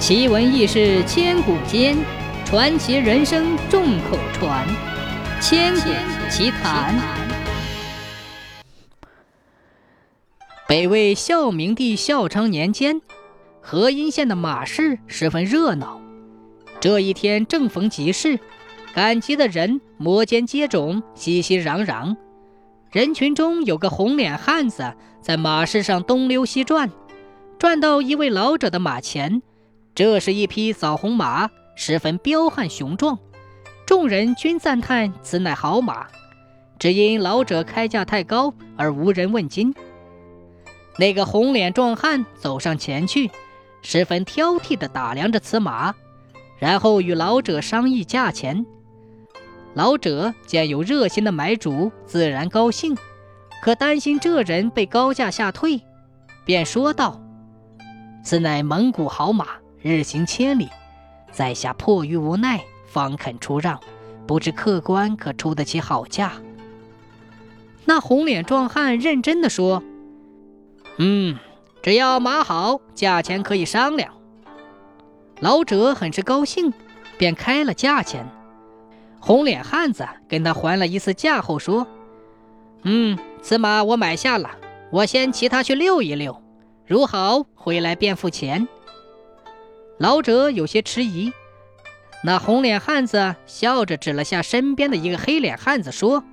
奇闻异事千古间，传奇人生众口传。千古奇谈。北魏孝明帝孝昌年间，河阴县的马市十分热闹。这一天正逢集市，赶集的人摩肩接踵，熙熙攘攘。人群中有个红脸汉子在马市上东溜西转，转到一位老者的马前。这是一匹枣红马，十分彪悍雄壮，众人均赞叹此乃好马。只因老者开价太高，而无人问津。那个红脸壮汉走上前去，十分挑剔地打量着此马，然后与老者商议价钱。老者见有热心的买主，自然高兴，可担心这人被高价吓退，便说道：“此乃蒙古好马。”日行千里，在下迫于无奈，方肯出让，不知客官可出得起好价？那红脸壮汉认真的说：“嗯，只要马好，价钱可以商量。”老者很是高兴，便开了价钱。红脸汉子跟他还了一次价后说：“嗯，此马我买下了，我先骑它去溜一溜，如好回来便付钱。”老者有些迟疑，那红脸汉子笑着指了下身边的一个黑脸汉子，说：“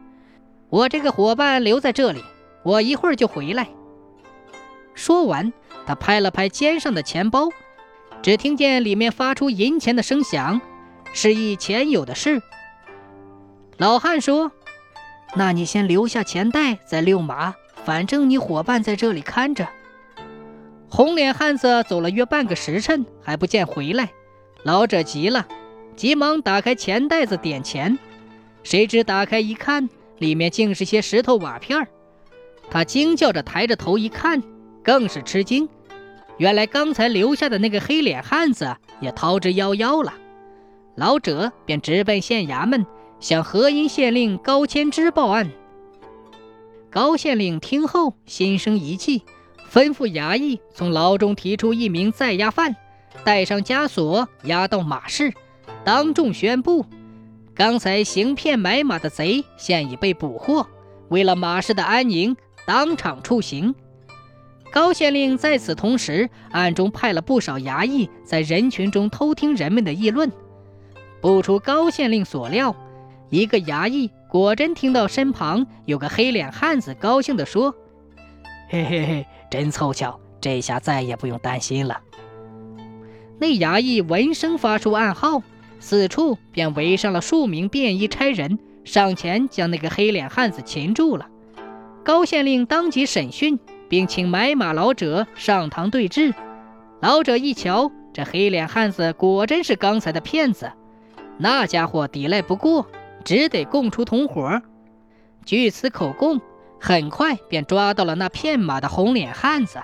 我这个伙伴留在这里，我一会儿就回来。”说完，他拍了拍肩上的钱包，只听见里面发出银钱的声响，示意钱有的是。老汉说：“那你先留下钱袋，再遛马，反正你伙伴在这里看着。”红脸汉子走了约半个时辰，还不见回来，老者急了，急忙打开钱袋子点钱，谁知打开一看，里面竟是些石头瓦片他惊叫着抬着头一看，更是吃惊，原来刚才留下的那个黑脸汉子也逃之夭夭了。老者便直奔县衙门，向河阴县令高千之报案。高县令听后心生一计。吩咐衙役从牢中提出一名在押犯，带上枷锁押到马市，当众宣布：刚才行骗买马的贼现已被捕获。为了马市的安宁，当场处刑。高县令在此同时，暗中派了不少衙役在人群中偷听人们的议论。不出高县令所料，一个衙役果真听到身旁有个黑脸汉子高兴地说：“嘿嘿嘿。”真凑巧，这下再也不用担心了。那衙役闻声发出暗号，四处便围上了数名便衣差人，上前将那个黑脸汉子擒住了。高县令当即审讯，并请买马老者上堂对质。老者一瞧，这黑脸汉子果真是刚才的骗子，那家伙抵赖不过，只得供出同伙。据此口供。很快便抓到了那骗马的红脸汉子。